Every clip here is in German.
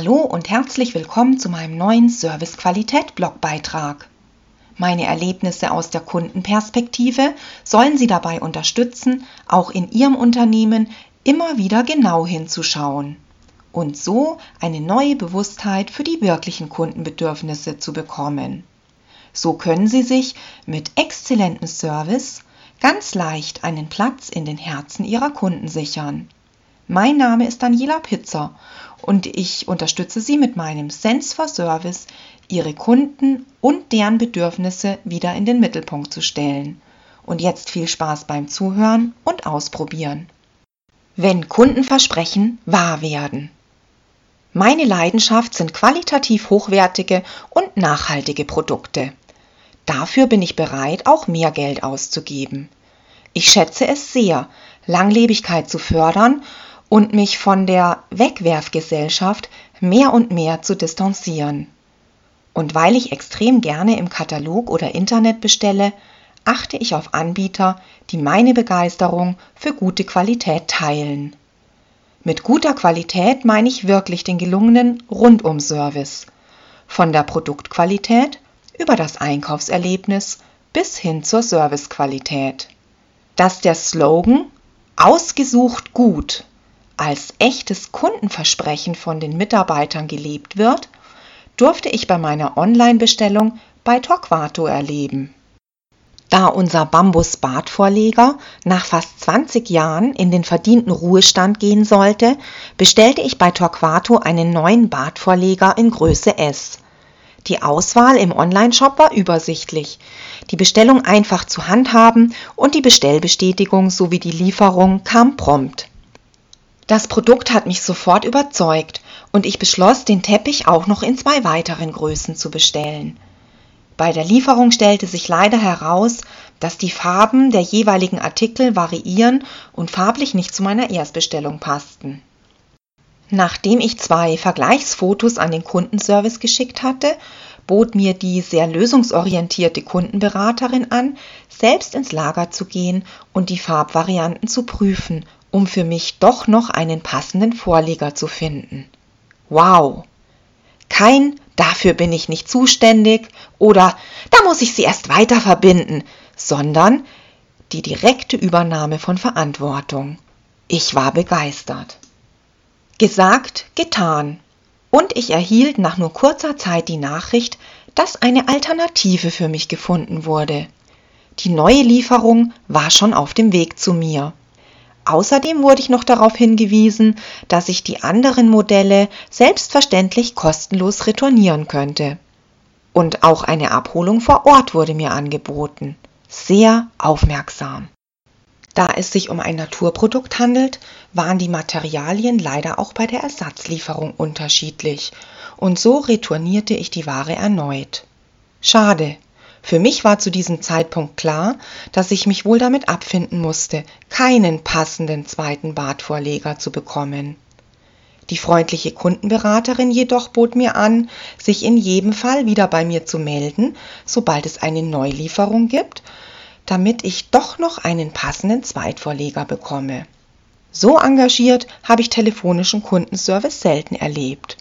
Hallo und herzlich willkommen zu meinem neuen Service-Qualität-Blogbeitrag. Meine Erlebnisse aus der Kundenperspektive sollen Sie dabei unterstützen, auch in Ihrem Unternehmen immer wieder genau hinzuschauen und so eine neue Bewusstheit für die wirklichen Kundenbedürfnisse zu bekommen. So können Sie sich mit exzellentem Service ganz leicht einen Platz in den Herzen Ihrer Kunden sichern. Mein Name ist Daniela Pitzer und ich unterstütze Sie mit meinem Sense for Service, Ihre Kunden und deren Bedürfnisse wieder in den Mittelpunkt zu stellen. Und jetzt viel Spaß beim Zuhören und Ausprobieren. Wenn Kundenversprechen wahr werden. Meine Leidenschaft sind qualitativ hochwertige und nachhaltige Produkte. Dafür bin ich bereit, auch mehr Geld auszugeben. Ich schätze es sehr, Langlebigkeit zu fördern und mich von der Wegwerfgesellschaft mehr und mehr zu distanzieren. Und weil ich extrem gerne im Katalog oder Internet bestelle, achte ich auf Anbieter, die meine Begeisterung für gute Qualität teilen. Mit guter Qualität meine ich wirklich den gelungenen Rundum-Service. Von der Produktqualität über das Einkaufserlebnis bis hin zur Servicequalität. Dass der Slogan Ausgesucht gut als echtes Kundenversprechen von den Mitarbeitern gelebt wird, durfte ich bei meiner Online-Bestellung bei Torquato erleben. Da unser Bambus-Badvorleger nach fast 20 Jahren in den verdienten Ruhestand gehen sollte, bestellte ich bei Torquato einen neuen Badvorleger in Größe S. Die Auswahl im Onlineshop war übersichtlich, die Bestellung einfach zu handhaben und die Bestellbestätigung sowie die Lieferung kam prompt. Das Produkt hat mich sofort überzeugt und ich beschloss, den Teppich auch noch in zwei weiteren Größen zu bestellen. Bei der Lieferung stellte sich leider heraus, dass die Farben der jeweiligen Artikel variieren und farblich nicht zu meiner Erstbestellung passten. Nachdem ich zwei Vergleichsfotos an den Kundenservice geschickt hatte, bot mir die sehr lösungsorientierte Kundenberaterin an, selbst ins Lager zu gehen und die Farbvarianten zu prüfen um für mich doch noch einen passenden Vorleger zu finden. Wow! Kein dafür bin ich nicht zuständig oder da muss ich sie erst weiter verbinden, sondern die direkte Übernahme von Verantwortung. Ich war begeistert. Gesagt, getan. Und ich erhielt nach nur kurzer Zeit die Nachricht, dass eine Alternative für mich gefunden wurde. Die neue Lieferung war schon auf dem Weg zu mir. Außerdem wurde ich noch darauf hingewiesen, dass ich die anderen Modelle selbstverständlich kostenlos retournieren könnte. Und auch eine Abholung vor Ort wurde mir angeboten. Sehr aufmerksam. Da es sich um ein Naturprodukt handelt, waren die Materialien leider auch bei der Ersatzlieferung unterschiedlich, und so retournierte ich die Ware erneut. Schade, für mich war zu diesem Zeitpunkt klar, dass ich mich wohl damit abfinden musste, keinen passenden zweiten Badvorleger zu bekommen. Die freundliche Kundenberaterin jedoch bot mir an, sich in jedem Fall wieder bei mir zu melden, sobald es eine Neulieferung gibt, damit ich doch noch einen passenden Zweitvorleger bekomme. So engagiert habe ich telefonischen Kundenservice selten erlebt.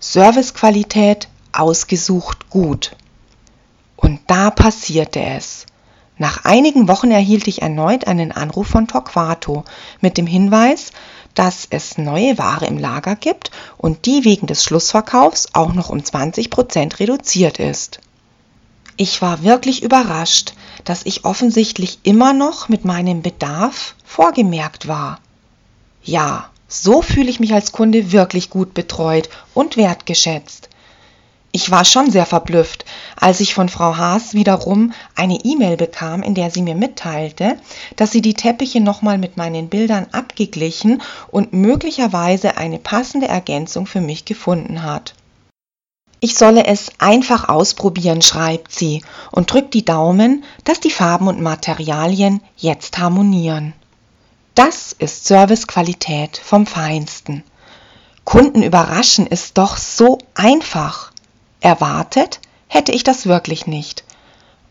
Servicequalität ausgesucht gut. Und da passierte es. Nach einigen Wochen erhielt ich erneut einen Anruf von Torquato mit dem Hinweis, dass es neue Ware im Lager gibt und die wegen des Schlussverkaufs auch noch um 20 Prozent reduziert ist. Ich war wirklich überrascht, dass ich offensichtlich immer noch mit meinem Bedarf vorgemerkt war. Ja, so fühle ich mich als Kunde wirklich gut betreut und wertgeschätzt. Ich war schon sehr verblüfft, als ich von Frau Haas wiederum eine E-Mail bekam, in der sie mir mitteilte, dass sie die Teppiche nochmal mit meinen Bildern abgeglichen und möglicherweise eine passende Ergänzung für mich gefunden hat. Ich solle es einfach ausprobieren, schreibt sie und drückt die Daumen, dass die Farben und Materialien jetzt harmonieren. Das ist Servicequalität vom Feinsten. Kunden überraschen ist doch so einfach. Erwartet hätte ich das wirklich nicht.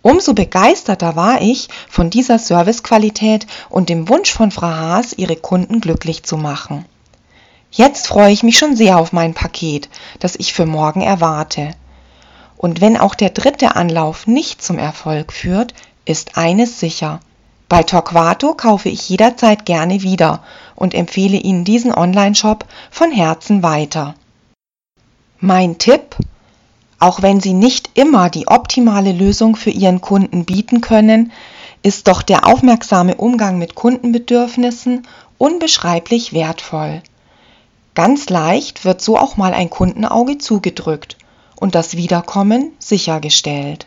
Umso begeisterter war ich von dieser Servicequalität und dem Wunsch von Frau Haas, ihre Kunden glücklich zu machen. Jetzt freue ich mich schon sehr auf mein Paket, das ich für morgen erwarte. Und wenn auch der dritte Anlauf nicht zum Erfolg führt, ist eines sicher. Bei Torquato kaufe ich jederzeit gerne wieder und empfehle Ihnen diesen Online-Shop von Herzen weiter. Mein Tipp? Auch wenn Sie nicht immer die optimale Lösung für Ihren Kunden bieten können, ist doch der aufmerksame Umgang mit Kundenbedürfnissen unbeschreiblich wertvoll. Ganz leicht wird so auch mal ein Kundenauge zugedrückt und das Wiederkommen sichergestellt.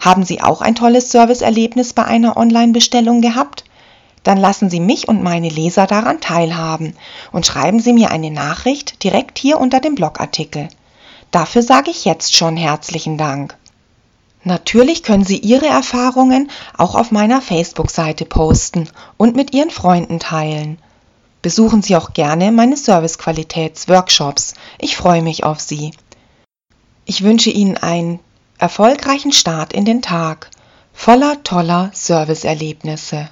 Haben Sie auch ein tolles Serviceerlebnis bei einer Online-Bestellung gehabt? Dann lassen Sie mich und meine Leser daran teilhaben und schreiben Sie mir eine Nachricht direkt hier unter dem Blogartikel. Dafür sage ich jetzt schon herzlichen Dank. Natürlich können Sie Ihre Erfahrungen auch auf meiner Facebook-Seite posten und mit Ihren Freunden teilen. Besuchen Sie auch gerne meine Servicequalitäts-Workshops. Ich freue mich auf Sie. Ich wünsche Ihnen einen erfolgreichen Start in den Tag voller toller Serviceerlebnisse.